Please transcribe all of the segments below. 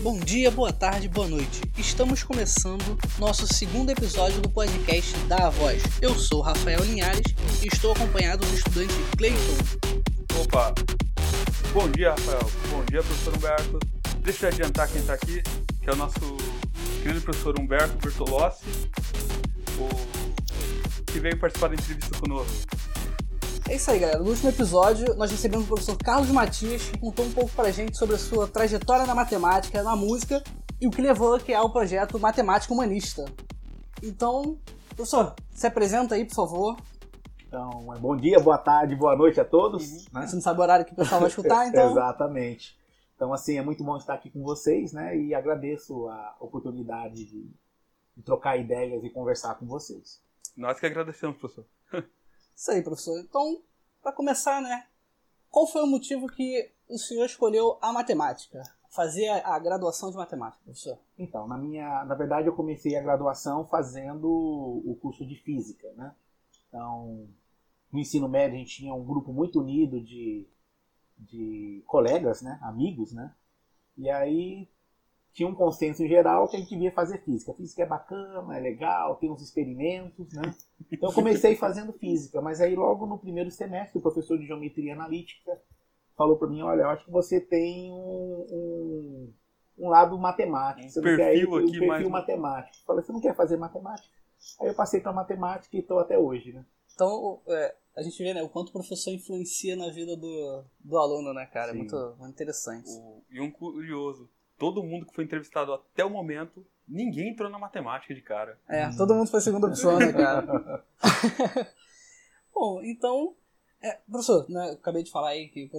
Bom dia, boa tarde, boa noite. Estamos começando nosso segundo episódio do podcast da Voz. Eu sou Rafael Linhares e estou acompanhado do estudante Cleiton. Opa! Bom dia, Rafael. Bom dia, professor Humberto. Deixa eu adiantar quem está aqui, que é o nosso querido professor Humberto Bertolossi, o... que veio participar da entrevista conosco. É isso aí, galera. No último episódio, nós recebemos o professor Carlos Matias, que contou um pouco pra gente sobre a sua trajetória na matemática, na música e o que levou a criar o projeto Matemática Humanista. Então, professor, se apresenta aí, por favor. Então, bom dia, boa tarde, boa noite a todos. Uhum. Né? Você não sabe o horário que o pessoal vai escutar, então. Exatamente. Então, assim, é muito bom estar aqui com vocês, né? E agradeço a oportunidade de, de trocar ideias e conversar com vocês. Nós que agradecemos, professor. Isso aí, professor. Então, para começar, né? Qual foi o motivo que o senhor escolheu a matemática? Fazer a, graduação de matemática, professor? Então, na minha, na verdade, eu comecei a graduação fazendo o curso de física, né? Então, no ensino médio a gente tinha um grupo muito unido de, de colegas, né? Amigos, né? E aí tinha um consenso geral que a gente devia fazer física. Física é bacana, é legal, tem uns experimentos, né? Então eu comecei fazendo física, mas aí logo no primeiro semestre o professor de geometria analítica falou para mim, olha, eu acho que você tem um, um, um lado matemático, você um não quer ir, um perfil mais... matemático. Eu falei, você não quer fazer matemática? Aí eu passei para matemática e estou até hoje, né? Então, é, a gente vê né, o quanto o professor influencia na vida do, do aluno, né, cara? É muito, muito interessante. O, e um curioso, todo mundo que foi entrevistado até o momento, ninguém entrou na matemática de cara. É, todo mundo foi segunda opção, né, cara? Bom, então, é, professor, né, acabei de falar aí que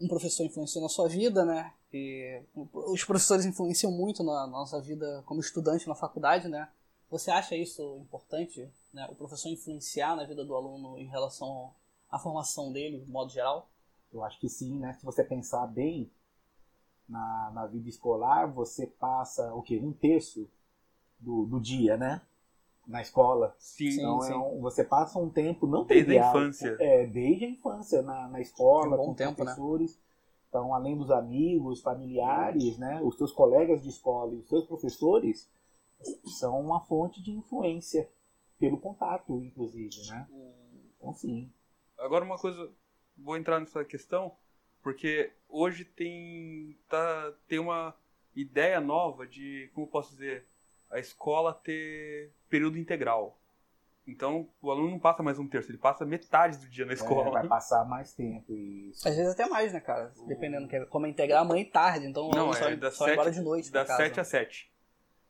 um professor influenciou na sua vida, né? Que os professores influenciam muito na nossa vida como estudante na faculdade, né? Você acha isso importante, né? O professor influenciar na vida do aluno em relação à formação dele, de modo geral? Eu acho que sim, né? Se você pensar bem, na, na vida escolar, você passa o quê? Um terço do, do dia, né? Na escola. Sim, então sim. É um, você passa um tempo não Desde trivial, a infância. É, desde a infância, na, na escola, um com tempo, né? professores. Né? Então, além dos amigos, familiares, né? Os seus colegas de escola e os seus professores são uma fonte de influência pelo contato, inclusive, né? Então, sim. Agora, uma coisa, vou entrar nessa questão porque hoje tem, tá, tem uma ideia nova de, como posso dizer, a escola ter período integral. Então, o aluno não passa mais um terço, ele passa metade do dia na escola. É, vai passar mais tempo. Isso. Às vezes até mais, né, cara? Dependendo, que é, como é integrar manhã e tarde, então não, só, é da só sete, embora de noite. Das 7 às 7.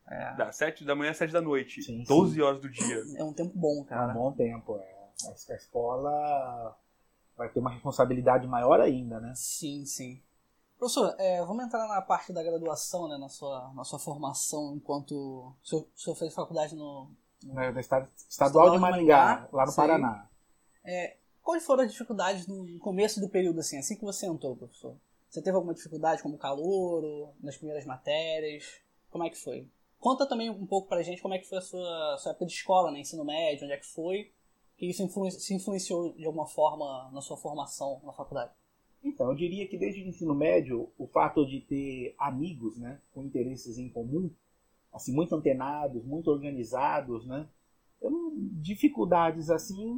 É. Das 7 da manhã às 7 da noite. Sim, 12 sim. horas do dia. É um tempo bom, cara. É um bom tempo. É. A escola vai ter uma responsabilidade maior ainda, né? Sim, sim. Professor, é, vamos entrar na parte da graduação, né, na sua, na sua formação enquanto o senhor, o senhor fez faculdade no, no Na, na estado, estadual, de Maringá, lá no Sim. Paraná. É, quais foram as dificuldades no começo do período, assim, assim que você entrou, professor? Você teve alguma dificuldade como calor, nas primeiras matérias? Como é que foi? Conta também um pouco pra gente como é que foi a sua, sua época de escola, né, ensino médio, onde é que foi, que isso se influenciou de alguma forma na sua formação na faculdade. Então, eu diria que desde o ensino médio, o fato de ter amigos, né, com interesses em comum, assim, muito antenados, muito organizados, né, não, dificuldades assim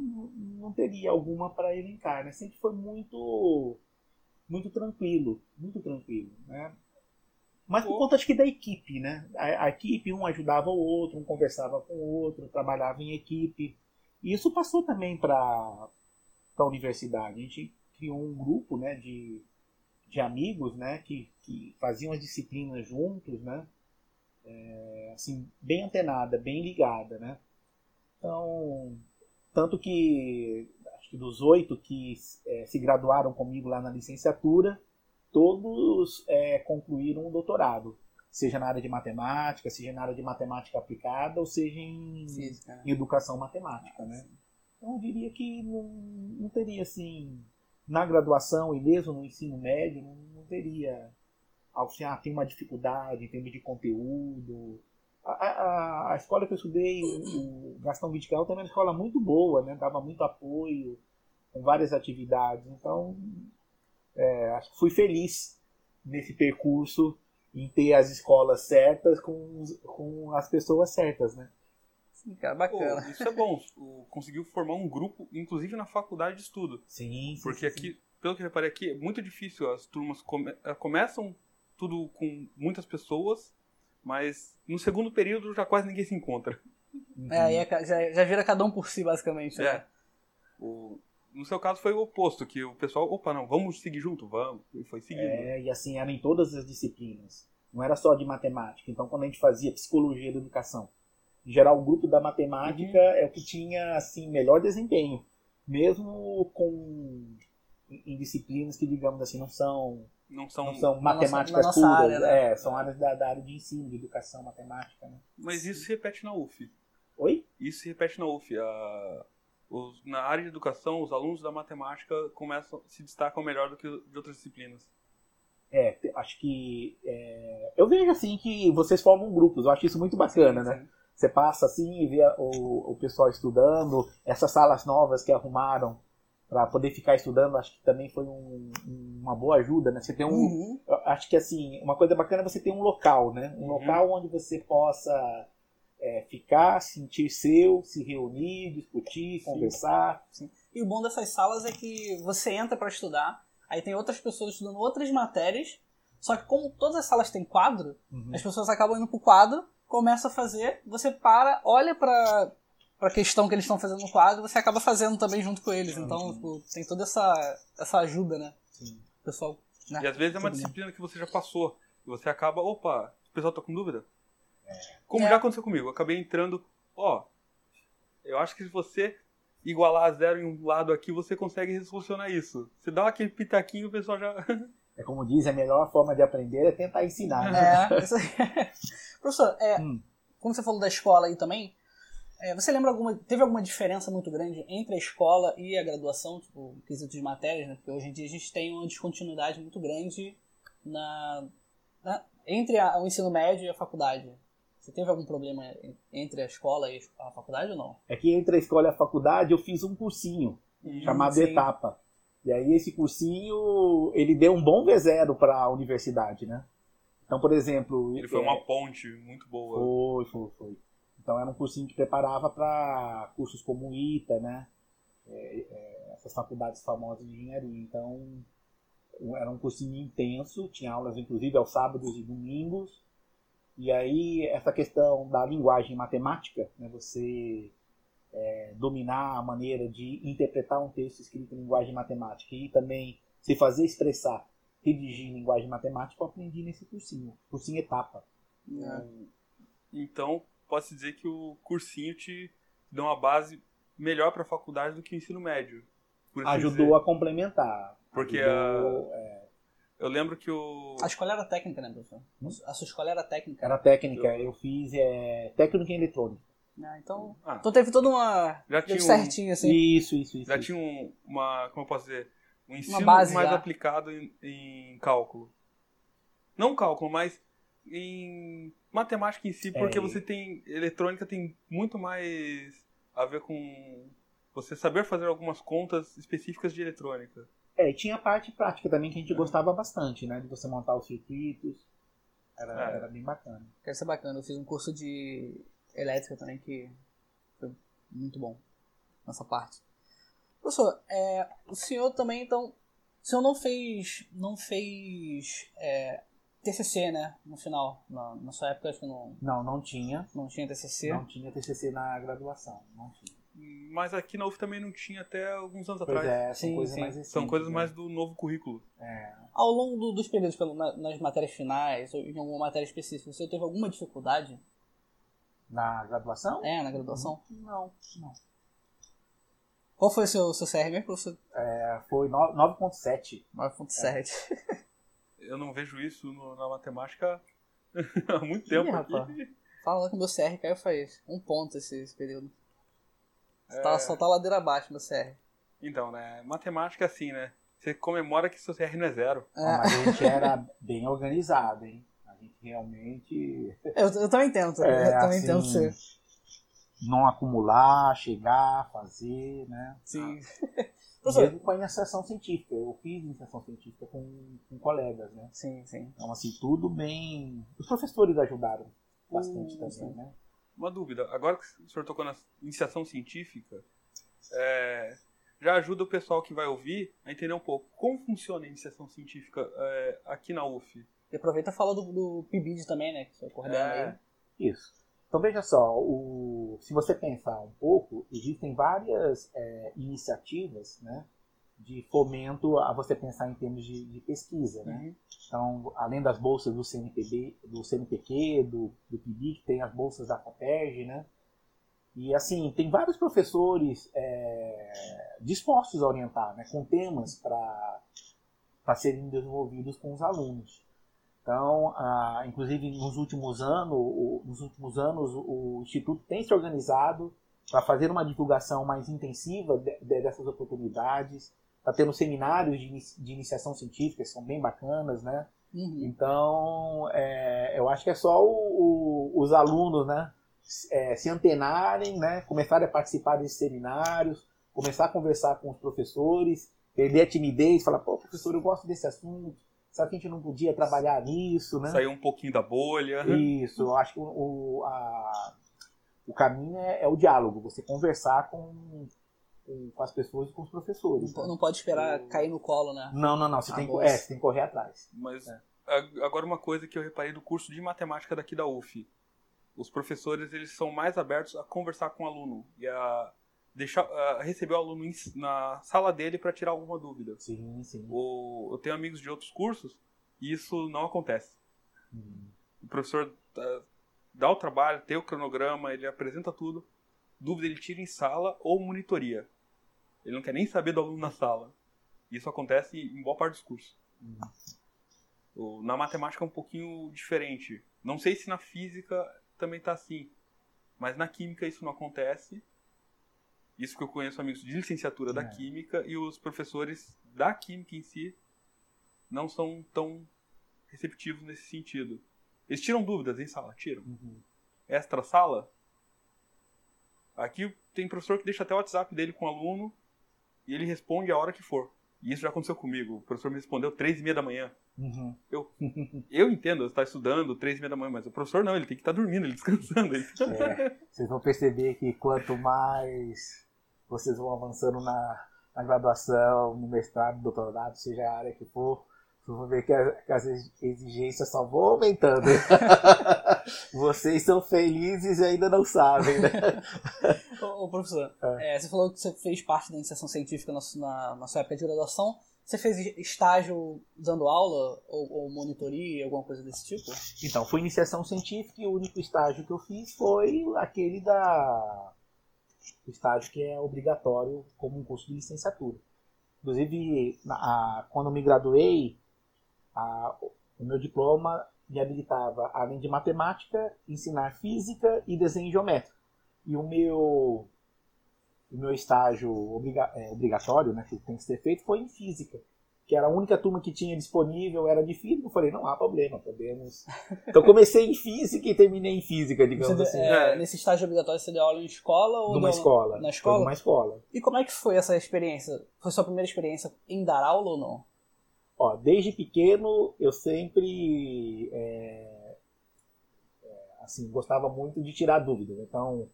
não teria alguma para elencar, né, sempre foi muito, muito tranquilo, muito tranquilo, né. Mas por conta, acho que da equipe, né, a, a equipe, um ajudava o outro, um conversava com o outro, trabalhava em equipe, e isso passou também para a universidade, a gente criou um grupo né, de, de amigos né, que, que faziam as disciplinas juntos, né, é, assim, bem antenada, bem ligada. Né? Então, tanto que acho que dos oito que é, se graduaram comigo lá na licenciatura, todos é, concluíram o doutorado, seja na área de matemática, seja na área de matemática aplicada, ou seja em, Física, né? em educação matemática. Né? Então, eu diria que não, não teria assim na graduação e mesmo no ensino médio, não, não teria algo assim, ah, tem uma dificuldade em termos de conteúdo. A, a, a escola que eu estudei, o, o Gastão Vidigal, também era uma escola muito boa, né? dava muito apoio, com várias atividades. Então, é, acho que fui feliz nesse percurso em ter as escolas certas com, com as pessoas certas, né? Sim, cara, bacana. Pô, isso é bom. Conseguiu formar um grupo, inclusive na faculdade de estudo. Sim, sim, Porque sim, aqui, pelo que eu reparei aqui, é muito difícil. As turmas come- eh, começam tudo com muitas pessoas, mas no segundo período já quase ninguém se encontra. Uhum. É, aí é ca- já, já vira cada um por si, basicamente. É. Né? O- no seu caso foi o oposto, que o pessoal, opa, não, vamos seguir junto, vamos. E foi seguindo. É, e assim, era em todas as disciplinas. Não era só de matemática. Então, quando a gente fazia psicologia da educação, em geral, o grupo da matemática é o que tinha, assim, melhor desempenho. Mesmo com em disciplinas que, digamos assim, não são, Não são. não são matemáticas nossa- puras. área, né? É, são áreas da, da área de ensino, de educação, matemática, né? Mas isso se repete na UF. Oi? Isso se repete na UF. A- os- na área de educação, os alunos da matemática começam se destacam melhor do que de outras disciplinas. É, acho que. é, eu vejo assim que vocês formam grupos, eu acho isso muito bacana, né? Você passa assim e vê o, o pessoal estudando, essas salas novas que arrumaram para poder ficar estudando, acho que também foi um- uma boa ajuda, né? Você tem um. Uhum. Acho que assim, uma coisa bacana é você ter um local, né? Um Uhum. local onde você possa é, ficar, sentir seu, se reunir, discutir, conversar. E o bom dessas salas é que você entra pra estudar, aí tem outras pessoas estudando outras matérias, só que como todas as salas têm quadro, Uhum. as pessoas acabam indo pro quadro, começa a fazer, você para, olha pra, pra questão que eles estão fazendo no quadro, você acaba fazendo também junto com eles. Então, Uhum. tipo, tem toda essa, essa ajuda, né? Sim. O pessoal. Né? E às vezes é uma Tudo bem. disciplina que você já passou. E você acaba, opa, o pessoal tá com dúvida? Como É. já aconteceu comigo, eu acabei entrando, ó, eu acho que se você igualar a zero em um lado aqui, você consegue solucionar isso. Você dá aquele pitaquinho, o pessoal já. É como diz, a melhor forma de aprender é tentar ensinar, né? É, isso. Professor, é, Hum. como você falou da escola aí também, é, você lembra alguma. Teve alguma diferença muito grande entre a escola e a graduação, tipo, quesito de matérias, né? Porque hoje em dia a gente tem uma descontinuidade muito grande na, na- entre a- o ensino médio e a faculdade. Você teve algum problema en- entre a escola e a faculdade ou não? É que entre a escola e a faculdade eu fiz um cursinho chamado sim. Etapa. E aí esse cursinho, ele deu um bom V0 para a universidade, né? Então, por exemplo... Ele foi é, uma ponte muito boa. Foi, foi, foi. Então era um cursinho que preparava para cursos como o ITA, né? É, é, essas faculdades famosas de engenharia. Então era um cursinho intenso, tinha aulas inclusive aos sábados e domingos. E aí essa questão da linguagem matemática, né? Você é, dominar a maneira de interpretar um texto escrito em linguagem matemática e também se fazer expressar, redigir em linguagem matemática, eu aprendi nesse cursinho, cursinho etapa. É. Então, posso dizer que o cursinho te deu uma base melhor para a faculdade do que o ensino médio. assim ajudou dizer. a complementar. Porque Ajudou, é, Eu lembro que o. A escola era técnica, né, professor? A sua escola era técnica. era técnica, eu fiz é, técnica em eletrônica. Ah, então, Ah, então teve toda uma. Já tinha um- certinho, assim. Isso, isso, isso. já isso. tinha um- uma. Como eu posso dizer? Um ensino base mais já. aplicado em, em cálculo. Não cálculo, mas em matemática em si, porque É. você tem. Eletrônica tem muito mais a ver com você saber fazer algumas contas específicas de eletrônica. É, e tinha a parte prática também que a gente gostava bastante, né? De você montar os circuitos. Era, É. era bem bacana. Quero ser bacana. Eu fiz um curso de elétrica também que foi muito bom nessa parte. Professor, é, o senhor também, então, o senhor não fez, não fez é, TCC, né, no final? Na, na sua época acho que não, Não, não tinha. não tinha TCC. Não tinha TCC na graduação. Não tinha. Mas aqui na UF também não tinha até alguns anos Pois atrás. é, são Sim, coisas sim. mais recentes. São coisas né? mais do novo currículo. É. Ao longo do- dos períodos, pelo- na- nas matérias finais, ou em alguma matéria específica, você teve alguma dificuldade Na graduação? é, na graduação? Não, não. Qual foi o seu, seu CR mesmo, professor? É, foi no- 9.7. 9.7. Eu não vejo isso no- na matemática há muito tempo Ih, aqui. rapaz. Fala lá que meu CR caiu faz um ponto esse, esse período. É, Tá, só tá ladeira abaixo meu CR. Então, né? Matemática é assim, né? Você comemora que seu CR não é zero. Ah, Mas a gente era bem organizado, hein? A gente realmente. Eu, eu também tento, É, eu também assim, tento ser. Não acumular, chegar, fazer, né? Sim. Professor. Mesmo com a iniciação científica. Eu fiz iniciação científica com, com colegas, né? Sim, sim. Então, assim, tudo bem. Os professores ajudaram bastante Hum, também, sim. né? Uma dúvida. Agora que o senhor tocou na iniciação científica, é, já ajuda o pessoal que vai ouvir a entender um pouco como funciona a iniciação científica é, aqui na UF. E aproveita e fala do, do PIBID também, né? Que você coordena É. aí. Isso. Então veja só, o, se você pensar um pouco, existem várias é, iniciativas né, de fomento a você pensar em termos de, de pesquisa. Né? Uhum. Então, além das bolsas do CNPB, do CNPq, do, do PIBIC, tem as bolsas da FAPERJ, né? E assim, tem vários professores é, dispostos a orientar, né, com temas para serem desenvolvidos com os alunos. Então, ah, inclusive nos últimos anos, o, nos últimos anos, o Instituto tem se organizado para fazer uma divulgação mais intensiva de- de- dessas oportunidades. Está tendo seminários de, de iniciação científica, que são bem bacanas, né? Uhum. Então, é, eu acho que é só o- o- os alunos, né, se- é, se antenarem, né, começarem a participar desses seminários, começar a conversar com os professores, perder a timidez, falar, pô, professor, eu gosto desse assunto, sabe que a gente não podia trabalhar nisso, né? Sair um pouquinho da bolha. Isso, eu acho que o, o, a- o caminho é, é o diálogo, você conversar com, com, com as pessoas e com os professores. Não, né? não pode esperar O- cair no colo, né? Não, não, não, você, tem, que- é, você tem que correr atrás. Mas É. agora uma coisa que eu reparei do curso de matemática daqui da UF. Os professores eles são mais abertos a conversar com o aluno e a deixar a receber o aluno em- na sala dele para tirar alguma dúvida. Sim, sim. O- eu tenho amigos de outros cursos e isso não acontece. Uhum. O professor tá- dá o trabalho, tem o cronograma, ele apresenta tudo. Dúvida ele tira em sala ou monitoria. Ele não quer nem saber do aluno na sala. Isso acontece em boa parte dos cursos. Uhum. Na matemática é um pouquinho diferente. Não sei se na física também tá assim. Mas na química isso não acontece. Isso que eu conheço amigos de licenciatura da É. química e os professores da química em si não são tão receptivos nesse sentido. Eles tiram dúvidas em sala, tiram. Uhum. Extra sala. Aqui tem professor que deixa até o WhatsApp dele com o aluno e ele responde a hora que for. E isso já aconteceu comigo. O professor me respondeu três e meia da manhã. Uhum. Eu entendo, você está estudando três e meia da manhã, mas o professor não, ele tem que estar dormindo, ele descansando. Ele... É, vocês vão perceber que quanto mais vocês vão avançando na, na graduação, no mestrado, no doutorado, seja a área que for, vão ver que, a- que as exigências só vão aumentando. vocês são felizes e ainda não sabem, né? Ô, ô, professor, é, você falou que você fez parte da iniciação científica na, na, na sua época de graduação. Você fez estágio dando aula ou, ou monitoria, alguma coisa desse tipo? Então, foi iniciação científica e o único estágio que eu fiz foi aquele da. Estágio que é obrigatório como um curso de licenciatura. Inclusive, na- a- quando eu me graduei, a- o meu diploma me habilitava, além de matemática, ensinar física e desenho geométrico. E o meu, o meu estágio obriga- é, obrigatório, né, que tem que ser feito, foi em física que era a única turma que tinha disponível, era de física, eu falei, não há problema, podemos. Então comecei em física e terminei em física, digamos Você, assim. é, É. Nesse estágio obrigatório você deu aula em escola ou numa deu- escola. Na escola? numa escola. E como é que foi essa experiência? Foi sua primeira experiência em dar aula ou não? Ó, desde pequeno eu sempre é, é, assim, gostava muito de tirar dúvidas. Então,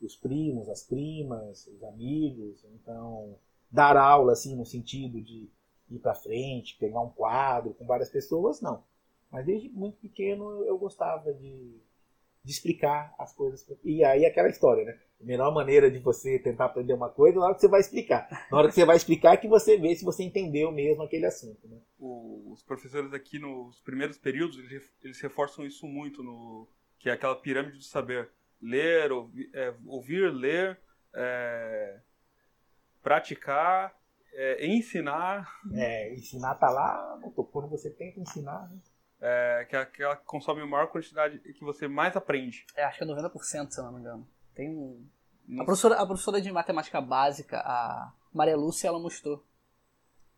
os primos, as primas, os amigos, então dar aula assim no sentido de ir para frente, pegar um quadro com várias pessoas, não. Mas desde muito pequeno eu gostava de, de explicar as coisas. E aí aquela história, né? A melhor maneira de você tentar aprender uma coisa é na hora que você vai explicar. Na hora que você vai explicar é que você vê se você entendeu mesmo aquele assunto, né? Os professores aqui nos primeiros períodos, eles, reforçam isso muito, no que é aquela pirâmide do saber. Ler, ouvi- é, ouvir, ler, é, praticar, é, ensinar, É, ensinar tá lá, quando você tenta ensinar, né? É, que é que consome a maior quantidade que você mais aprende. É, acho que é 90%, se eu não me engano. Tem um... Não, A professora, a professora de matemática básica, a Maria Lúcia, ela mostrou.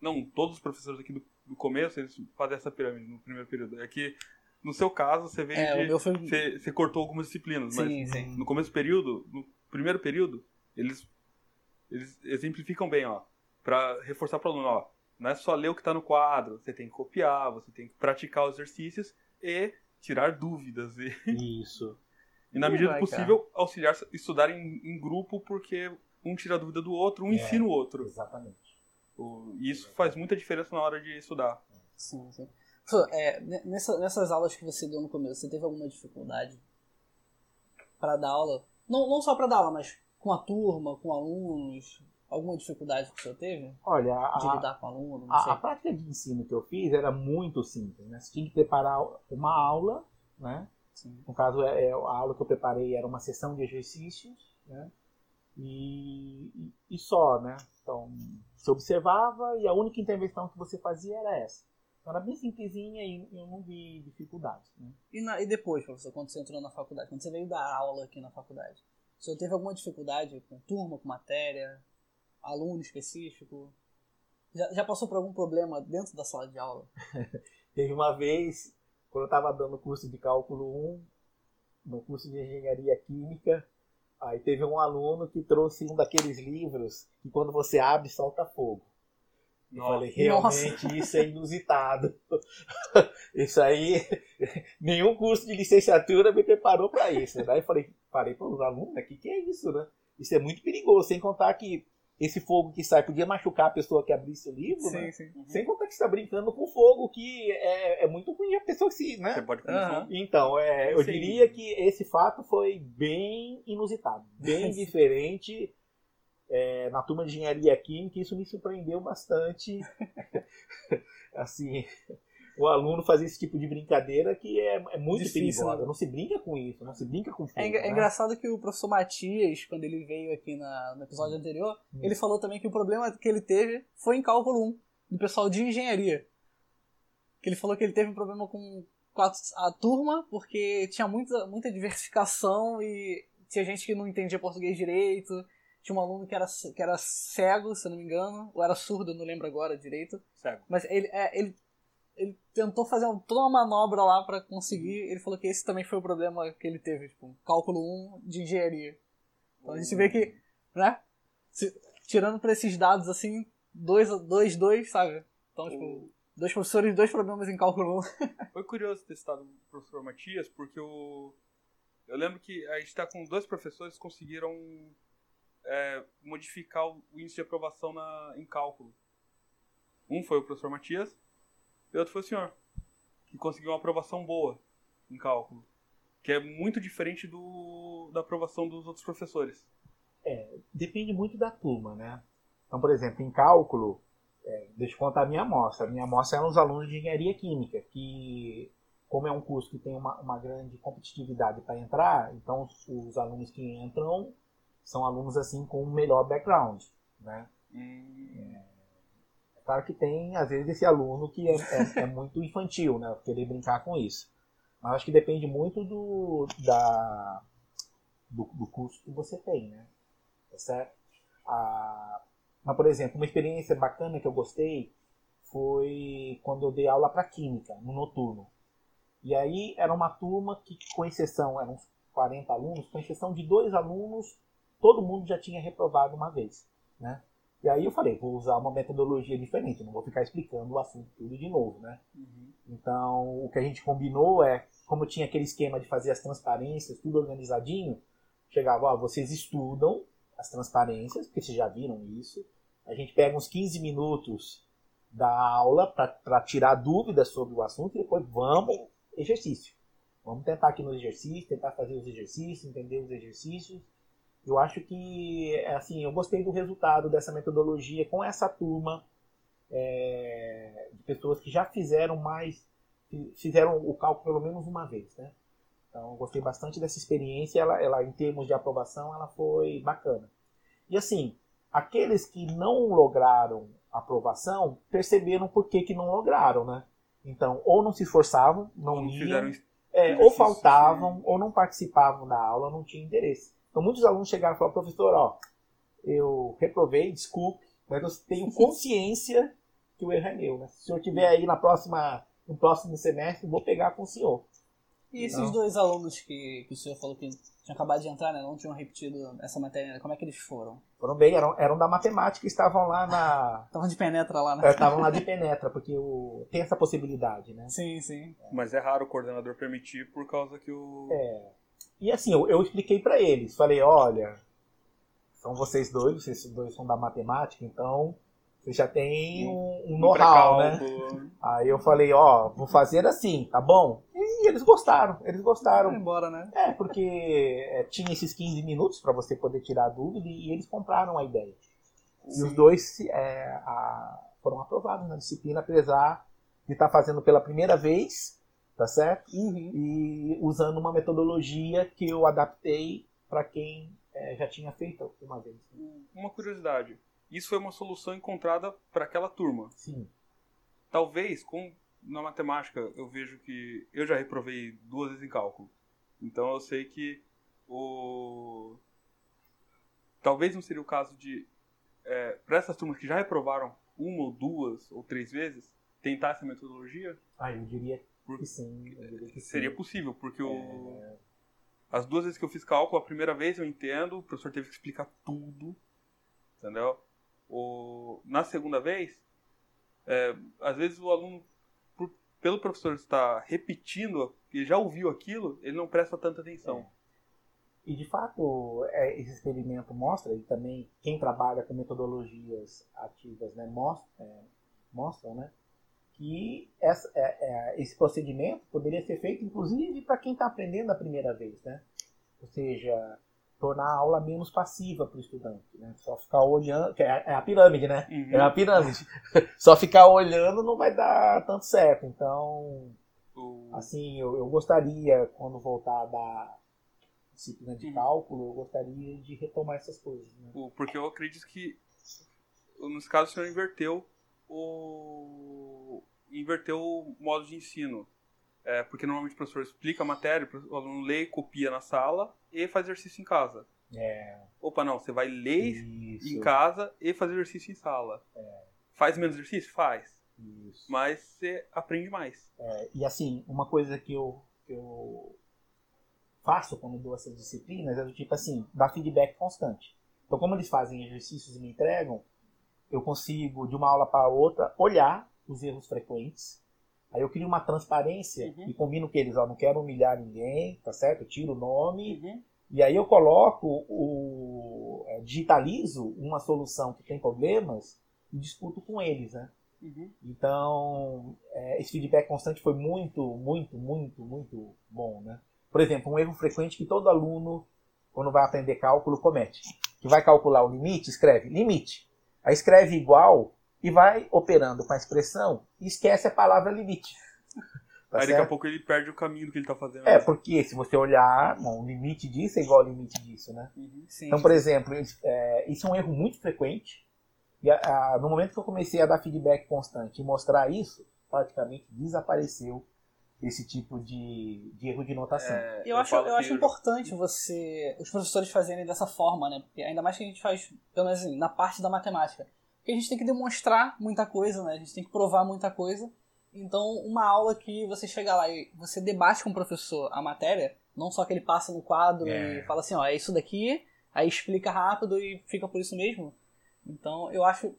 não, todos os professores aqui do, do começo, eles fazem essa pirâmide no primeiro período. É que, no seu caso, você veio É, de... foi... Você, você cortou algumas disciplinas, Sim, mas sim. no começo do período, no primeiro período, eles, eles exemplificam bem, ó. para reforçar para o aluno, ó, não é só ler o que está no quadro, você tem que copiar, você tem que praticar os exercícios e tirar dúvidas. E... Isso. e na medida do possível, cara. auxiliar estudar em, em, grupo, porque um tira a dúvida do outro, um é, ensina o outro. Exatamente. O, e isso faz muita diferença na hora de estudar. Sim, sim. É, nessa, nessas aulas que você deu no começo, você teve alguma dificuldade para dar aula? Não, não só para dar aula, mas com a turma, com alunos? Alguma dificuldade que o senhor teve? Olha, de a, lidar com aluno? A, a, prática de ensino que eu fiz era muito simples. Né? Você tinha que preparar uma aula, né? Sim. No caso, é, é, a aula que eu preparei era uma sessão de exercícios, né? E, e, e só, né? Então, você observava e a única intervenção que você fazia era essa. Então, era bem simplesinha e eu não vi dificuldades. Né? E, na, e depois, professor, quando você entrou na faculdade, quando você veio dar aula aqui na faculdade, o senhor teve alguma dificuldade com turma, com matéria? Aluno específico? Já, já passou por algum problema dentro da sala de aula? Teve uma vez, quando eu estava dando curso de cálculo 1, no curso de engenharia química, aí teve um aluno que trouxe um daqueles livros que quando você abre solta fogo. Eu Nossa. falei, realmente Nossa. isso é inusitado. isso aí, nenhum curso de licenciatura me preparou para isso. Daí eu falei, falei para os alunos, o que, que é isso, né? Isso é muito perigoso, sem contar que esse fogo que sai podia machucar a pessoa que abrisse o livro, sim, né? Sim. Uhum. Sem contar que está brincando com fogo, que é, é muito ruim a pessoa que se, né? Você pode uhum. Então, é, eu diria que esse fato foi bem inusitado, bem diferente. É, na turma de engenharia química, isso me surpreendeu bastante. assim, o aluno fazer esse tipo de brincadeira que é, é muito Difícil, perigosa. Né? Não se brinca com isso, não se brinca com fogo, é, é né? engraçado que o professor Matias, quando ele veio aqui na, no episódio hum. anterior, hum. ele falou também que o problema que ele teve foi em cálculo 1, do pessoal de engenharia. Que ele falou que ele teve um problema com, com a, a turma, porque tinha muita, muita diversificação e tinha gente que não entendia português direito. Tinha um aluno que era, que era cego, se eu não me engano, ou era surdo, não lembro agora direito. Cego. Mas ele, é, ele ele tentou fazer toda uma manobra lá para conseguir. Ele falou que esse também foi o problema que ele teve, tipo, cálculo 1 de engenharia. Então a gente vê que, né? Se, tirando para esses dados assim, dois, dois, dois, sabe? Então, tipo, dois professores, dois problemas em cálculo 1. Foi curioso ter citado o professor Matias, porque o. Eu lembro que a gente está com dois professores que conseguiram é, modificar o índice de aprovação na, em cálculo. Um foi o professor Matias e outro foi o senhor, que conseguiu uma aprovação boa em cálculo, que é muito diferente do, da aprovação dos outros professores. É, depende muito da turma, né? Então, por exemplo, em cálculo, é, deixa eu contar a minha amostra. A minha amostra eram os alunos de engenharia química, que, como é um curso que tem uma, uma grande competitividade para entrar, então os, os, alunos que entram são alunos assim com um melhor background, né? Hum. É, Claro que tem, às vezes, esse aluno que é, é, é muito infantil, né? Querer brincar com isso. Mas acho que depende muito do, da, do, do curso que você tem, né? Tá certo? Ah, mas, por exemplo, uma experiência bacana que eu gostei foi quando eu dei aula para química, no noturno. E aí era uma turma que, com exceção, eram uns 40 alunos, com exceção de dois alunos, todo mundo já tinha reprovado uma vez, né? E aí eu falei, vou usar uma metodologia diferente, não vou ficar explicando o assunto tudo de novo, né? Uhum. Então, o que a gente combinou é, como tinha aquele esquema de fazer as transparências, tudo organizadinho, chegava, ó, vocês estudam as transparências, porque vocês já viram isso, a gente pega uns 15 minutos da aula para tirar dúvidas sobre o assunto e depois vamos exercício. Vamos tentar aqui no exercício, tentar fazer os exercícios, entender os exercícios eu acho que, assim, eu gostei do resultado dessa metodologia com essa turma é, de pessoas que já fizeram mais, fizeram o cálculo pelo menos uma vez, né? Então, eu gostei bastante dessa experiência. Ela, ela, em termos de aprovação, ela foi bacana. E assim, aqueles que não lograram aprovação perceberam por que, que não lograram, né? Então, ou não se esforçavam, não, não iam, é, ou faltavam, ou não participavam da aula, não tinham interesse. Então muitos alunos chegaram e falaram, professor, ó, eu reprovei, desculpe, mas eu tenho consciência que o erro é meu, né? Se o senhor tiver aí na próxima, no próximo semestre, vou pegar com o senhor. E esses Não. dois alunos que, que o senhor falou que tinham acabado de entrar, né? Não tinham repetido essa matéria, como é que eles foram? Foram bem, eram, eram da matemática e estavam lá na. Estavam de penetra lá, né? Estavam lá de penetra, porque o, tem essa possibilidade, né? Sim, sim. Mas é raro o coordenador permitir por causa que o. É. E assim, eu, eu expliquei pra eles, falei, olha, são vocês dois, vocês dois são da matemática, então vocês já têm um, um know-how, né? Aí eu falei, ó, vou fazer assim, tá bom? E eles gostaram, eles gostaram. Foram embora, né? É, porque é, tinha esses 15 minutos pra você poder tirar a dúvida e eles compraram a ideia. E os dois é, a- foram aprovados na disciplina, apesar de estar fazendo pela primeira vez, tá certo? Uhum. E usando uma metodologia que eu adaptei para quem é, já tinha feito uma vez. Uma curiosidade. Isso foi uma solução encontrada para aquela turma. Sim. Talvez, com, na matemática, eu vejo que eu já reprovei duas vezes em cálculo. Então eu sei que o. Talvez não seria o caso de, é, para essas turmas que já reprovaram uma ou duas ou três vezes, tentar essa metodologia? Ah, eu diria Por- sim. Seria sim. possível, porque o. As duas vezes que eu fiz cálculo, a primeira vez eu entendo, o professor teve que explicar tudo, entendeu? O... Na segunda vez, é, às vezes o aluno, por- pelo professor estar repetindo, ele já ouviu aquilo, ele não presta tanta atenção. E de fato, é, esse experimento mostra, e também quem trabalha com metodologias ativas né, mostra, é, mostram né, que essa- é, é, esse procedimento poderia ser feito inclusive para quem está aprendendo a primeira vez. Né? Ou seja, tornar a aula menos passiva para o estudante. Né? Só ficar olhando. É, é a pirâmide, né? Uhum. É a pirâmide. Só ficar olhando não vai dar tanto certo. Então, O- Assim, eu, eu gostaria, quando voltar da disciplina de Uhum. cálculo, eu gostaria de retomar essas coisas. Né? porque eu acredito que, nesse caso, o senhor inverteu o, inverteu o modo de ensino. É, porque normalmente o professor explica a matéria, o aluno lê, copia na sala e faz exercício em casa. É, Opa, não, você vai ler isso, em casa e fazer exercício em sala. Faz menos exercício? Faz. isso. Mas você aprende mais. É, e assim, uma coisa que eu, que eu faço quando dou essas disciplinas é do tipo assim, dar feedback constante. Então, como eles fazem exercícios e me entregam, eu consigo, de uma aula para outra, olhar os erros frequentes. Aí eu crio uma transparência Uhum. e combino com eles, ó, não quero humilhar ninguém, tá certo? Eu tiro o nome, Uhum. E aí eu coloco o é, digitalizo uma solução que tem problemas e discuto com eles, né? Uhum. Então é, esse feedback constante foi muito, muito, muito, muito bom, né? Por exemplo, um erro frequente que todo aluno quando vai aprender cálculo comete, que vai calcular o limite, escreve limite, aí escreve igual e vai operando com a expressão e esquece a palavra limite. Tá Aí daqui a certo? pouco ele perde o caminho do que ele tá fazendo. É, porque se você olhar, bom, o limite disso é igual ao limite disso, né? Uhum. Sim. Então, por exemplo, isso é, isso é um erro muito frequente. E a- a- no momento que eu comecei a dar feedback constante e mostrar isso, praticamente desapareceu esse tipo de, de erro de notação. É, Eu, acho, falo eu acho importante você, os professores fazerem dessa forma, né? Porque ainda mais que a gente faz, pelo menos assim, na parte da matemática. Porque a gente tem que demonstrar muita coisa, né? A gente tem que provar muita coisa. Então, uma aula que você chega lá e você debate com o professor a matéria, não só que ele passa no quadro É. e fala assim, ó, é isso daqui, aí explica rápido e fica por isso mesmo. Então, eu acho,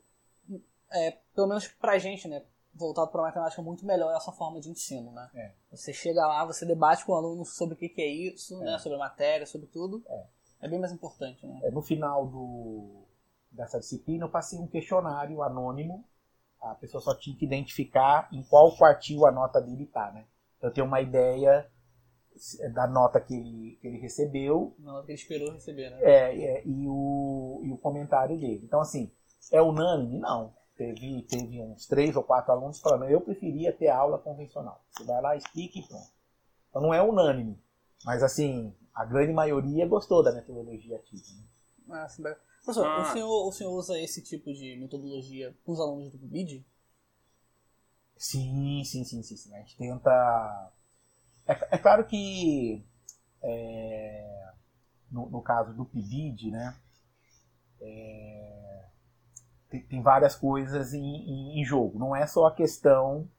é, pelo menos pra gente, né? Voltado pra matemática, muito melhor essa forma de ensino, né? É. Você chega lá, você debate com o aluno sobre o que, que é isso, né? Sobre a matéria, sobre tudo. É. É bem mais importante, né? É, no final do, dessa disciplina, eu passei um questionário anônimo. A pessoa só tinha que identificar em qual quartil a nota dele está, né? Eu tenho uma ideia da nota que ele, que ele recebeu Na hora que ele esperou receber, né? É, é, e, o, e o comentário dele. Então, assim, é unânime? Não. Teve, teve uns três ou quatro alunos falando, eu preferia ter aula convencional. Você vai lá, explica e pronto. Então não é unânime. Mas, assim, a grande maioria gostou da metodologia ativa. Né? Ah, sim, bacana. Professor, Ah. o, senhor, o senhor usa esse tipo de metodologia com os alunos do BID? Sim, sim, sim, sim, sim. A gente tenta. É, é claro que é, no, no caso do PIBID, né? é, tem, tem várias coisas em, em- em jogo. Não é só a questão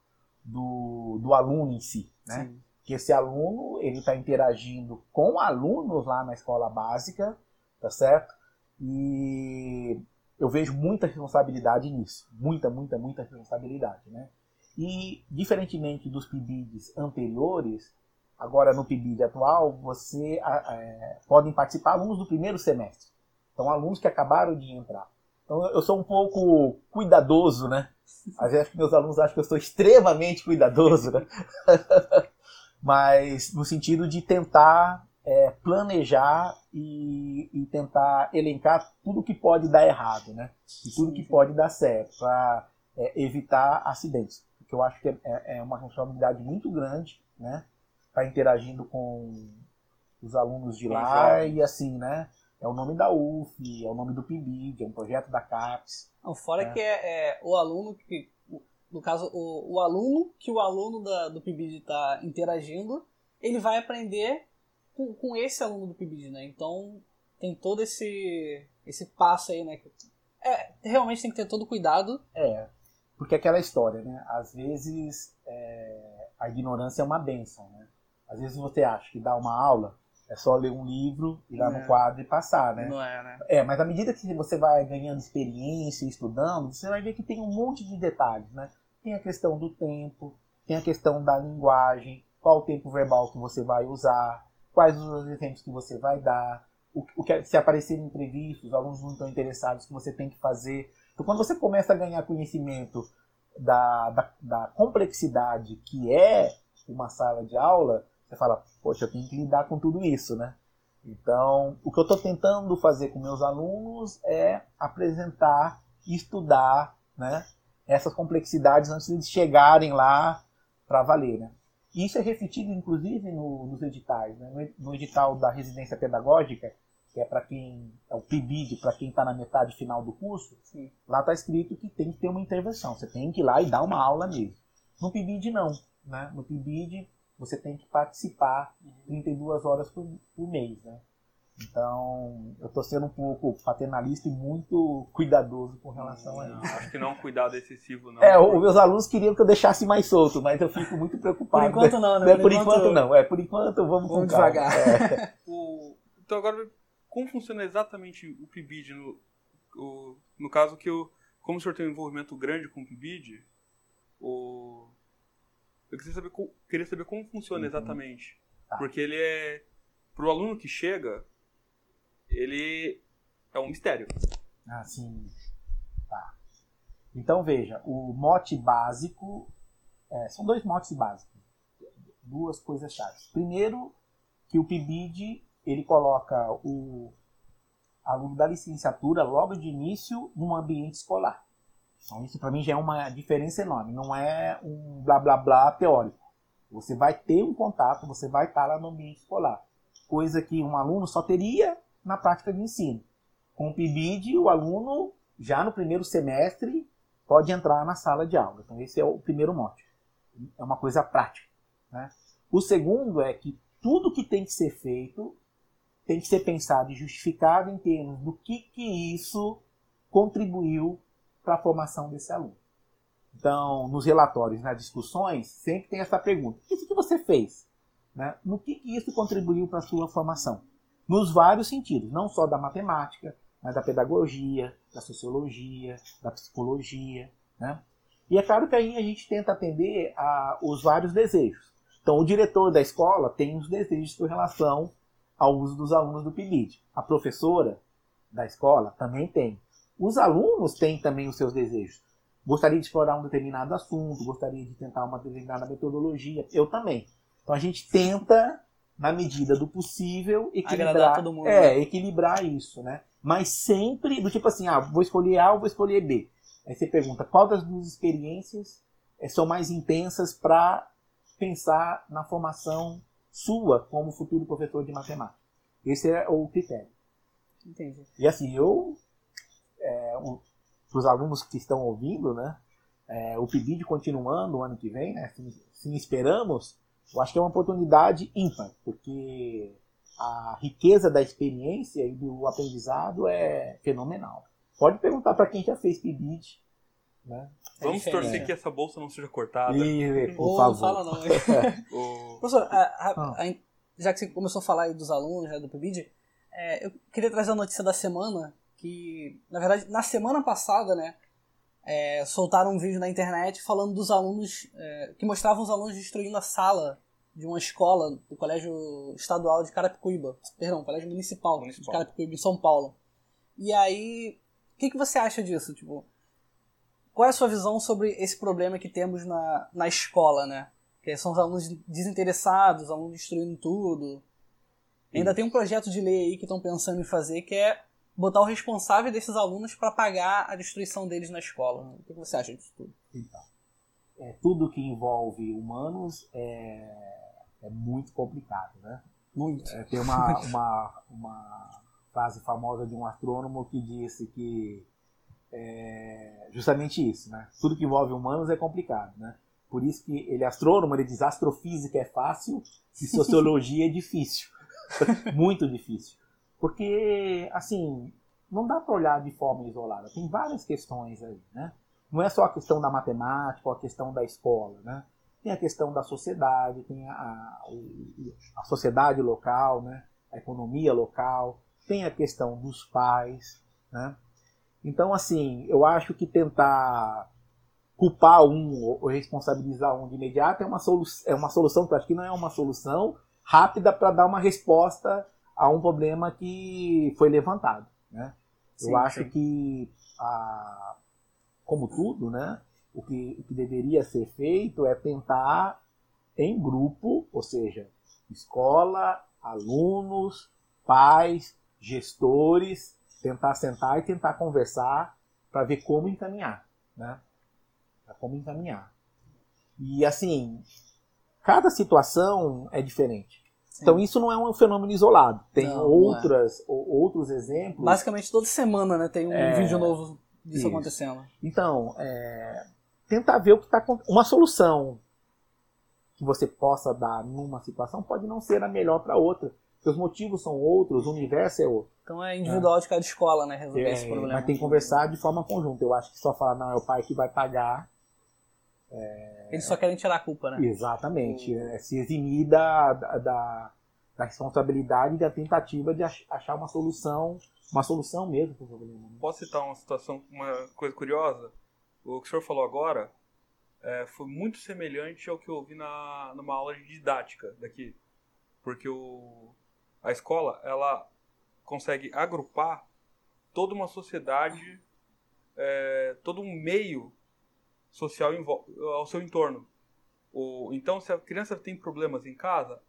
do, do aluno em si, né? Sim. que esse aluno ele está interagindo com alunos lá na escola básica, tá certo? E eu vejo muita responsabilidade nisso, muita, muita, muita responsabilidade, né? E diferentemente dos PIBIDs anteriores, agora no PIBID atual, você é, podem participar alunos do primeiro semestre, então alunos que acabaram de entrar. Então eu sou um pouco cuidadoso, né? Às vezes meus alunos acham que eu sou extremamente cuidadoso, né? Mas no sentido de tentar é, planejar e, e, tentar elencar tudo que pode dar errado, né? E tudo que pode dar certo, para é, evitar acidentes. Porque eu acho que é, é uma responsabilidade muito grande, né? Estar tá interagindo com os alunos de lá e assim, né? É o nome da UF, é o nome do PIBID, é um projeto da CAPES. Não, fora né? que é, é, o aluno que, no caso, o, o aluno que o aluno da, do PIBID está interagindo, ele vai aprender com, com esse aluno do PIBID, né? Então tem todo esse esse passo aí, né? É, realmente tem que ter todo cuidado. É, porque aquela história, né? Às vezes é, a ignorância é uma benção, né? Às vezes você acha que dá uma aula é só ler um livro, ir lá é. no quadro e passar, né? Não é, né? É, mas à medida que você vai ganhando experiência, estudando, você vai ver que tem um monte de detalhes, né? Tem a questão do tempo, tem a questão da linguagem, qual o tempo verbal que você vai usar, quais os exemplos que você vai dar, o, o que se aparecer imprevistos, os alunos não estão interessados, o que você tem que fazer. Então, quando você começa a ganhar conhecimento da, da, da complexidade que é uma sala de aula, você fala, poxa, eu tenho que lidar com tudo isso, né? Então, o que eu estou tentando fazer com meus alunos é apresentar, estudar, né, essas complexidades antes de chegarem lá para valer, né? E isso é refletido, inclusive, no, nos editais. Né? No edital da residência pedagógica, que é para quem é o PIBID, para quem está na metade final do curso, Sim. lá está escrito que tem que ter uma intervenção. Você tem que ir lá e dar uma aula mesmo. No PIBID, não. Né? No PIBID, você tem que participar 32 horas por, por mês. Né? Então, eu estou sendo um pouco paternalista e muito cuidadoso com relação não, a isso. Acho que não cuidado excessivo, não. É, os meus alunos queriam que eu deixasse mais solto, mas eu fico muito preocupado. Por enquanto não, né? Por, por enquanto, enquanto, não. É, por enquanto vamos, vamos devagar. É. o, então agora, como funciona exatamente o PIBID? No, o, no caso que eu, como o senhor tem um envolvimento grande com o PIBID, o, eu queria saber, queria saber como funciona uhum. exatamente. Tá. Porque ele é, para o aluno que chega, ele é um mistério. Ah, sim. Tá. Então veja, o mote básico é, são dois motes básicos, duas coisas chaves. Primeiro, que o PIBID ele coloca o aluno da licenciatura logo de início num ambiente escolar. Então isso para mim já é uma diferença enorme. Não é um blá blá blá teórico. Você vai ter um contato, você vai estar lá no ambiente escolar, coisa que um aluno só teria na prática de ensino. Com o PIBID, o aluno, já no primeiro semestre, pode entrar na sala de aula. Então, esse é o primeiro mote. É uma coisa prática. Né? O segundo é que tudo que tem que ser feito tem que ser pensado e justificado em termos do que, que isso contribuiu para a formação desse aluno. Então, nos relatórios, nas discussões, sempre tem essa pergunta: o que você fez? Né? No que, que isso contribuiu para a sua formação? Nos vários sentidos, não só da matemática, mas da pedagogia, da sociologia, da psicologia. Né? E é claro que aí a gente tenta atender a, os vários desejos. Então, o diretor da escola tem os desejos com relação ao uso dos alunos do PIBID. A professora da escola também tem. Os alunos têm também os seus desejos. Gostaria de explorar um determinado assunto, gostaria de tentar uma determinada metodologia. Eu também. Então, a gente tenta na medida do possível, equilibrar, todo mundo, é, né? equilibrar isso, né? Mas sempre do tipo assim, ah, vou escolher A ou vou escolher B. Aí você pergunta, qual das duas experiências eh, são mais intensas para pensar na formação sua como futuro professor de matemática? Esse é o critério. Entendi. E assim, eu, é, um, para os alunos que estão ouvindo, né? É, o PIBID continuando o ano que vem, né? Sim, sim esperamos eu acho que é uma oportunidade ímpar, porque a riqueza da experiência e do aprendizado é fenomenal. Pode perguntar para quem já fez PIBID, né? Vamos diferente, torcer é. que essa bolsa não seja cortada. E, por Ô, favor. não fala não. Professor, a- a- Ah. a- já que você começou a falar aí dos alunos, né, do PIBID, é, eu queria trazer a notícia da semana, que, na verdade, na semana passada, né, é, soltaram um vídeo na internet falando dos alunos, é, que mostravam os alunos destruindo a sala de uma escola do Colégio Estadual de Carapicuíba, perdão, Colégio Municipal, de Municipal. Carapicuíba, em São Paulo. E aí, o que, que você acha disso? Tipo, qual é a sua visão sobre esse problema que temos na, na escola, né? Que são os alunos desinteressados, os alunos destruindo tudo. Ainda tem um projeto de lei aí que estão pensando em fazer que é botar o responsável desses alunos para pagar a destruição deles na escola. O que você acha disso tudo? Então, é, tudo que envolve humanos é, é muito complicado, né? Muito. É, tem uma, uma, uma frase famosa de um astrônomo que disse que é justamente isso, né? Tudo que envolve humanos é complicado, né? Por isso que ele é astrônomo, ele diz astrofísica é fácil e sociologia é difícil. Muito difícil. Porque, assim, não dá para olhar de forma isolada. Tem várias questões aí, né? Não é só a questão da matemática ou a questão da escola, né? Tem a questão da sociedade, tem a, a, a sociedade local, né? a economia local, tem a questão dos pais, né? Então, assim, eu acho que tentar culpar um ou ou responsabilizar um de imediato é uma, solu é uma solução que eu acho que não é uma solução rápida para dar uma resposta a um problema que foi levantado, né? Sim, eu acho sim. que, a, como tudo, né? O que, o que deveria ser feito é tentar, em grupo, ou seja, escola, alunos, pais, gestores, tentar sentar e tentar conversar para ver como encaminhar, né? Pra como encaminhar. E assim, cada situação é diferente. Sim. Então isso não é um fenômeno isolado. Tem Não, não outras, ou- outros exemplos. Basicamente toda semana, né, tem um É, vídeo novo disso isso. acontecendo. Então, é, tentar ver o que está acontecendo. Uma solução que você possa dar numa situação pode não ser a melhor para outra. Os motivos são outros, o universo é outro. Então é individual de cada escola, né, resolver É, esse problema. mas tem que conversar de forma conjunta. Eu acho que só falar, não, é o pai que vai pagar. Eles só querem tirar a culpa, né? Exatamente. é, se eximir da, da, da- da responsabilidade e da tentativa de ach- achar uma solução, uma solução mesmo para o problema. né? Posso citar uma situação, uma coisa curiosa? O que o senhor falou agora é, foi muito semelhante ao que eu ouvi na, numa aula de didática daqui. Porque o, a escola, ela consegue agrupar toda uma sociedade, é, todo um meio social ao seu entorno. Então, se a criança tem problemas em casa,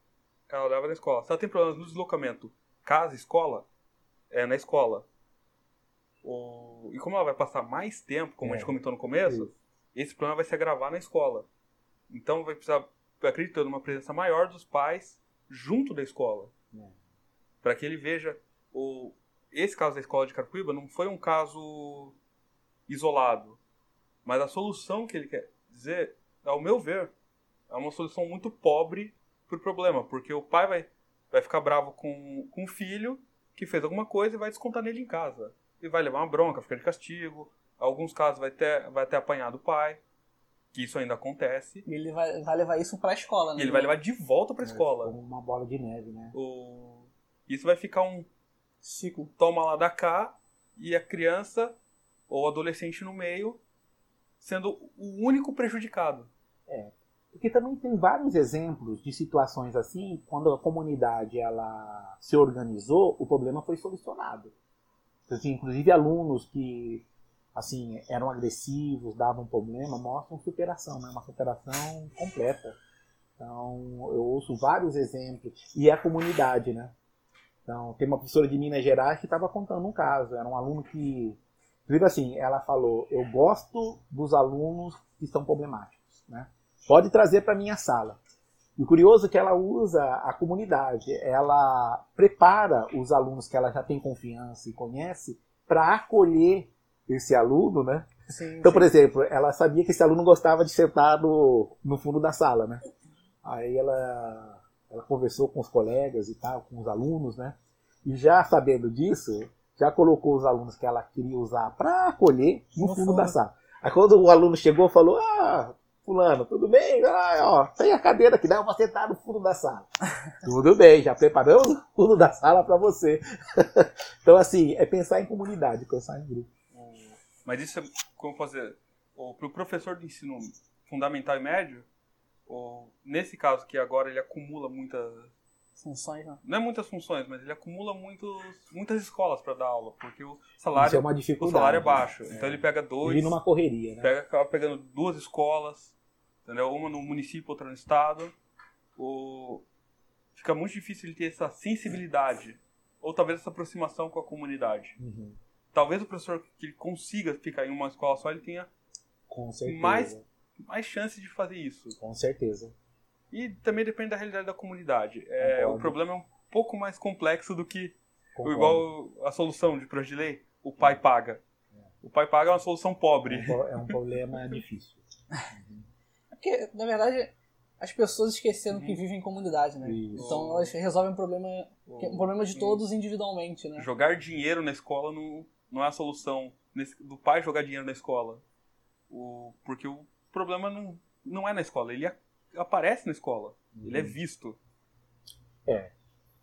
ela leva na escola. Se ela tem problemas no deslocamento, casa, escola, é na escola. O- e como ela vai passar mais tempo, como a É. gente comentou no começo, Isso. esse problema vai se agravar na escola. Então vai precisar, acredito, de uma presença maior dos pais junto da escola. É. Para que ele veja. O, esse caso da escola de Carapicuíba não foi um caso isolado. Mas a solução que ele quer dizer, ao meu ver, é uma solução muito pobre pro problema. Porque o pai vai, vai ficar bravo com, com o filho que fez alguma coisa e vai descontar nele em casa. E vai levar uma bronca, ficar de castigo. Alguns casos vai ter, vai ter apanhado o pai, que isso ainda acontece. E ele vai, vai levar isso pra escola, né? E ele vai levar de volta pra É, escola. Como uma bola de neve, né? O... Isso vai ficar um ciclo. toma lá da cá e a criança ou adolescente no meio sendo o único prejudicado. Porque também tem vários exemplos de situações assim, quando a comunidade ela se organizou, o problema foi solucionado. Assim, inclusive alunos que assim eram agressivos, davam problema, mostram superação, né? uma superação completa. Então, eu ouço vários exemplos. E é a comunidade, né? Então, tem uma professora de Minas Gerais que estava contando um caso. Era um aluno que, inclusive assim, ela falou: Eu gosto dos alunos que são problemáticos, né? Pode trazer para minha sala. E o curioso é que ela usa a comunidade, ela prepara os alunos que ela já tem confiança e conhece para acolher esse aluno, né? Sim, Então, sim. por exemplo, ela sabia que esse aluno gostava de sentar no, no fundo da sala, né? Aí ela, ela conversou com os colegas e tal, com os alunos, né? E já sabendo disso, já colocou os alunos que ela queria usar para acolher no, fundo, da sala. Aí quando o aluno chegou, falou: Ah, Fulano, tudo bem? Ah, ó, tem a cadeira aqui, dá eu vou sentar no fundo da sala. tudo bem, já preparamos o fundo da sala para você. então, assim, é pensar em comunidade, pensar em grupo. Mas isso é como fazer. Para o professor de ensino fundamental e médio, ou, nesse caso que agora ele acumula muitas funções, né? não é muitas funções, mas ele acumula muitos, muitas escolas para dar aula, porque o salário, é o salário é baixo. É. Então ele pega dois. Ele numa correria, né? Pega, acaba pegando duas escolas, entendeu? Uma no município, outra no estado. O... Fica muito difícil ele ter essa sensibilidade, ou talvez essa aproximação com a comunidade. Uhum. Talvez o professor que ele consiga ficar em uma escola só, ele tenha mais, mais chance de fazer isso. Com certeza. E também depende da realidade da comunidade. É, o problema é um pouco mais complexo do que Concordo. igual a solução de projeto de lei, o pai paga. O pai paga é uma solução pobre. É um É um problema difícil. Porque, na verdade, as pessoas esqueceram que vivem em comunidade, né? Isso. Então elas resolvem um problema, é um problema de todos individualmente, né? Jogar dinheiro na escola não, não é a solução nesse- do pai jogar dinheiro na escola. O, porque o problema não, não é na escola, ele a- aparece na escola. Ele é visto.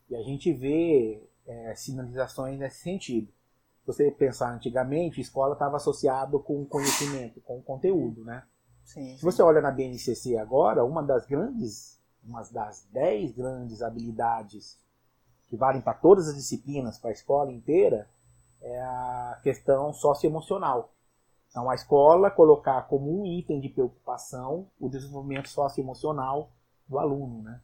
E a gente vê é, sinalizações nesse sentido. Se você pensar antigamente, a escola estava associado com conhecimento, com conteúdo, né? Sim. Se você olha na BNCC agora, uma das grandes, uma das dez grandes habilidades que valem para todas as disciplinas, para a escola inteira, é a questão socioemocional. Então, a escola colocar como um item de preocupação o desenvolvimento socioemocional do aluno, né?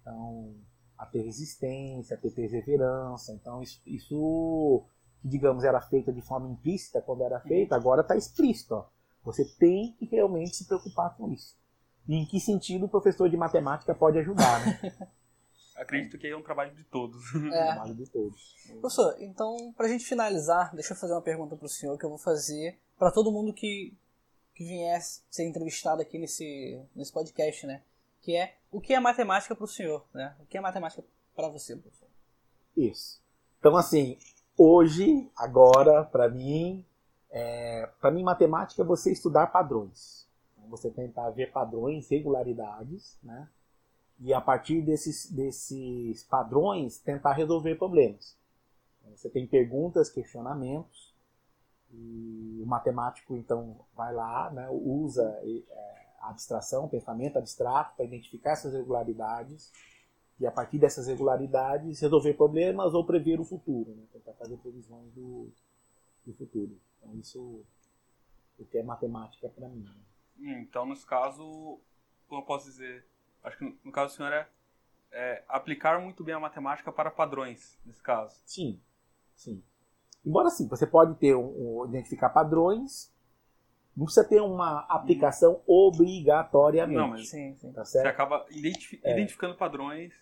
Então, a ter resistência, a ter perseverança. Então, isso, isso que, digamos, era feito de forma implícita quando era feito, agora está explícito. Ó. Você tem que realmente se preocupar com isso. E em que sentido o professor de matemática pode ajudar, né? Acredito que é um trabalho de todos. É. trabalho de todos. Professor, então, pra gente finalizar, deixa eu fazer uma pergunta pro senhor que eu vou fazer para todo mundo que, que viesse ser entrevistado aqui nesse, nesse podcast, né? Que é, o que é matemática pro senhor, né? O que é matemática para você, professor? Isso. Então, assim, hoje, agora, para mim, é, para mim, matemática é você estudar padrões. Você tentar ver padrões, regularidades, né? E a partir desses, desses padrões, tentar resolver problemas. Você tem perguntas, questionamentos, e o matemático, então, vai lá, né, usa é, a abstração, pensamento abstrato, para identificar essas regularidades e a partir dessas regularidades resolver problemas ou prever o futuro, né? tentar fazer previsões do, do futuro. Então isso o que é matemática para mim. né? Então, nesse caso, como eu posso dizer? Acho que no- caso do senhor é, é aplicar muito bem a matemática para padrões, nesse caso. Sim, sim. Embora sim, você pode ter um, um- identificar padrões, não precisa ter uma aplicação obrigatoriamente. Não, mas Sim, sim. Tá você certo? acaba identifi- É. identificando padrões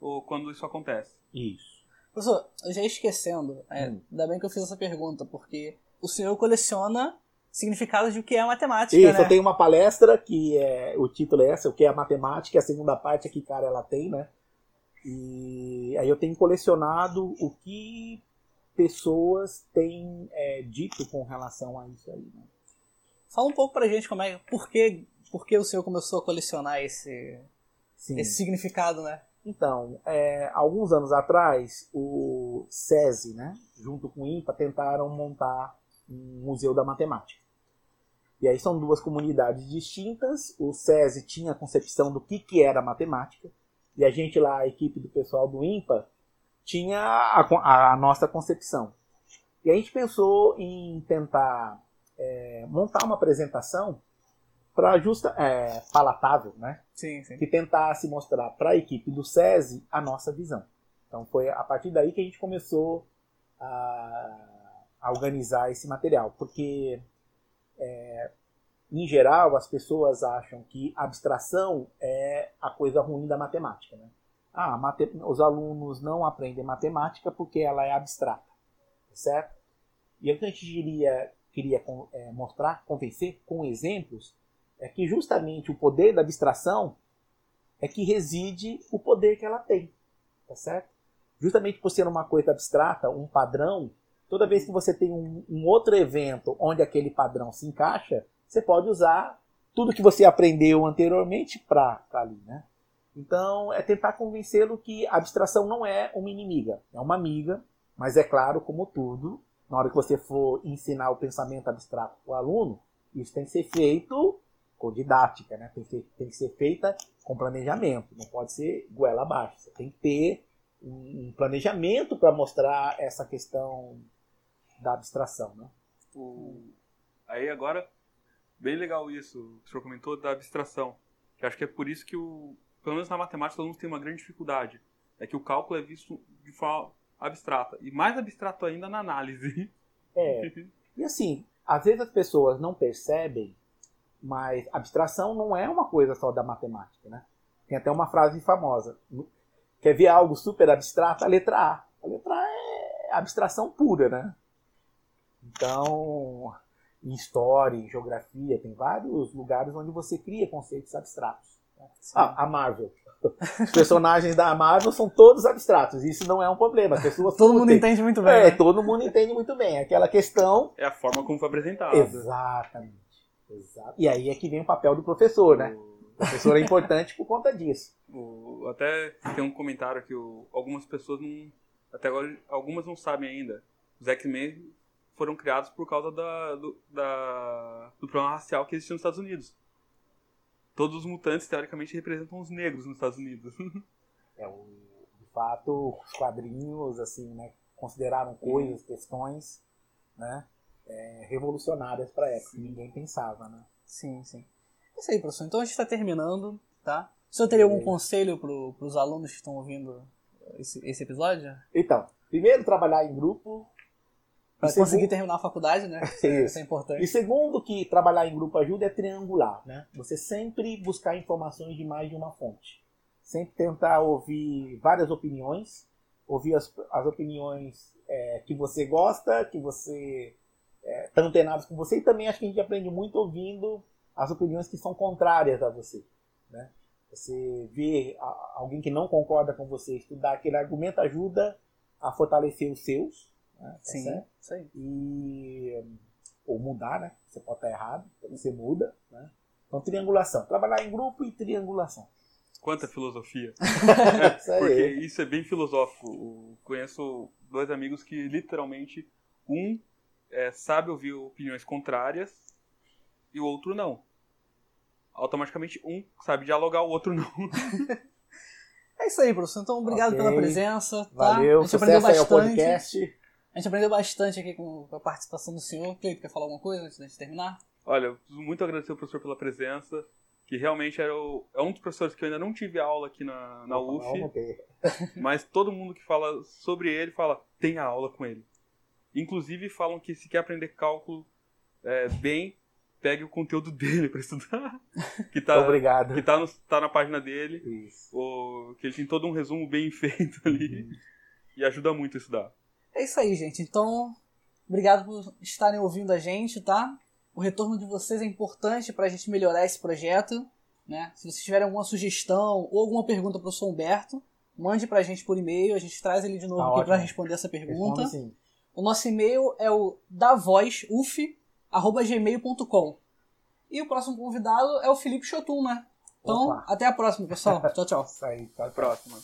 ou quando isso acontece. Isso. Professor, eu já ia esquecendo, é, Hum. ainda bem que eu fiz essa pergunta, porque o senhor coleciona significados de o que é matemática, Isso, né? eu tenho uma palestra que é, o título é essa, o que é a matemática, a segunda parte é que cara ela tem, né? E aí eu tenho colecionado o que pessoas têm é, dito com relação a isso aí, né? Fala um pouco pra gente como é, por que, por que o senhor começou a colecionar esse, Sim. esse significado, né? Então, é, alguns anos atrás, o SESI, né, junto com o INPA, tentaram montar um museu da matemática. E aí são duas comunidades distintas. O SESI tinha a concepção do que, que era matemática, e a gente lá, a equipe do pessoal do INPA, tinha a, a nossa concepção. E a gente pensou em tentar é, montar uma apresentação para justa, é, palatável, né? Sim, sim. que tentasse mostrar para a equipe do SESI a nossa visão. Então foi a partir daí que a gente começou a, a organizar esse material, porque é, em geral as pessoas acham que abstração é a coisa ruim da matemática. Né? Ah, mate- os alunos não aprendem matemática porque ela é abstrata, certo? E o que a gente queria, queria é, mostrar, convencer com exemplos, é que justamente o poder da abstração é que reside o poder que ela tem, tá certo? Justamente por ser uma coisa abstrata, um padrão, Toda vez que você tem um, um outro evento onde aquele padrão se encaixa, você pode usar tudo que você aprendeu anteriormente para ali, né? Então, é tentar convencê-lo que a abstração não é uma inimiga, é uma amiga, mas é claro, como tudo, na hora que você for ensinar o pensamento abstrato para o aluno, isso tem que ser feito com didática, né? tem, que ser, tem que ser feita com planejamento, não pode ser goela abaixo. Você tem que ter um, um planejamento para mostrar essa questão da abstração. Né? O... Aí agora, bem legal isso que o senhor comentou da abstração, que acho que é por isso que, o, pelo menos na matemática, todo mundo tem uma grande dificuldade. É que o cálculo é visto de forma abstrata. E mais abstrato ainda na análise. É. E assim, às vezes as pessoas não percebem, mas abstração não é uma coisa só da matemática, né? Tem até uma frase famosa. Quer ver algo super abstrato? A letra A. A letra A é abstração pura, né? Então, em história, em geografia, tem vários lugares onde você cria conceitos abstratos. Ah, a Marvel. Os personagens da Marvel são todos abstratos. Isso não é um problema. As pessoas todo mundo entende muito bem. É, né? todo mundo entende muito bem. Aquela questão. É a forma como foi apresentado. Exatamente. Exato. E aí é que vem o papel do professor, né? O professor é importante por conta disso. O, até tem um comentário que o, algumas pessoas não. Até agora, algumas não sabem ainda. Os X-Men foram criados por causa da, do, da, do problema racial que existia nos Estados Unidos todos os mutantes, teoricamente, representam os negros nos Estados Unidos. é, o, de fato, os quadrinhos, assim, né, consideraram coisas, questões, né, é, revolucionárias para a época, que ninguém pensava, né. Sim, sim. É isso aí, professor. Então a gente está terminando, tá? O senhor teria algum conselho para os alunos que estão ouvindo esse, esse episódio? Então, primeiro, trabalhar em grupo, para conseguir segundo... terminar a faculdade, né? Isso. Isso é importante. E segundo, que trabalhar em grupo ajuda é triangular, né? Você sempre buscar informações de mais de uma fonte. Sempre tentar ouvir várias opiniões, ouvir as, as opiniões é, que você gosta, que você está é, antenado com você, e também acho que a gente aprende muito ouvindo as opiniões que são contrárias a você, né? Você vê alguém que não concorda com você, estudar aquele argumento ajuda a fortalecer os seus, né? Tá Sim, certo? isso aí. E, ou mudar, né? Você pode estar errado, então você muda. Né? Então, triangulação. Trabalhar em grupo e triangulação. Quanta filosofia. isso Porque isso é bem filosófico. Eu conheço dois amigos que literalmente um é, sabe ouvir opiniões contrárias e o outro não. Automaticamente um sabe dialogar, o outro não. é isso aí, professor. Então, obrigado okay. pela presença. Tá? Valeu, a gente aprendeu bastante. podcast. A gente aprendeu bastante aqui com a participação do senhor. Cleito, quer falar alguma coisa antes de terminar? Olha, eu muito agradecer ao professor pela presença, que realmente era o, é um dos professores que eu ainda não tive aula aqui na, na UF, mas todo mundo que fala sobre ele fala, tem aula com ele. Inclusive falam que se quer aprender cálculo é, bem, pegue o conteúdo dele para estudar. Que tá, Obrigado. Que tá, no, tá na página dele. Isso. O, que ele tem todo um resumo bem feito ali. Uhum. E ajuda muito a estudar. É isso aí, gente. Então, obrigado por estarem ouvindo a gente, tá? O retorno de vocês é importante para a gente melhorar esse projeto. Né? Se vocês tiverem alguma sugestão ou alguma pergunta para o Sr. Humberto, mande para a gente por e-mail. A gente traz ele de novo tá aqui para responder essa pergunta. O nosso e-mail é o davozuf.gmail.com E o próximo convidado é o Felipe Chotum, né? Então, Opa. até a próxima, pessoal. tchau, tchau. Isso aí, até a próxima.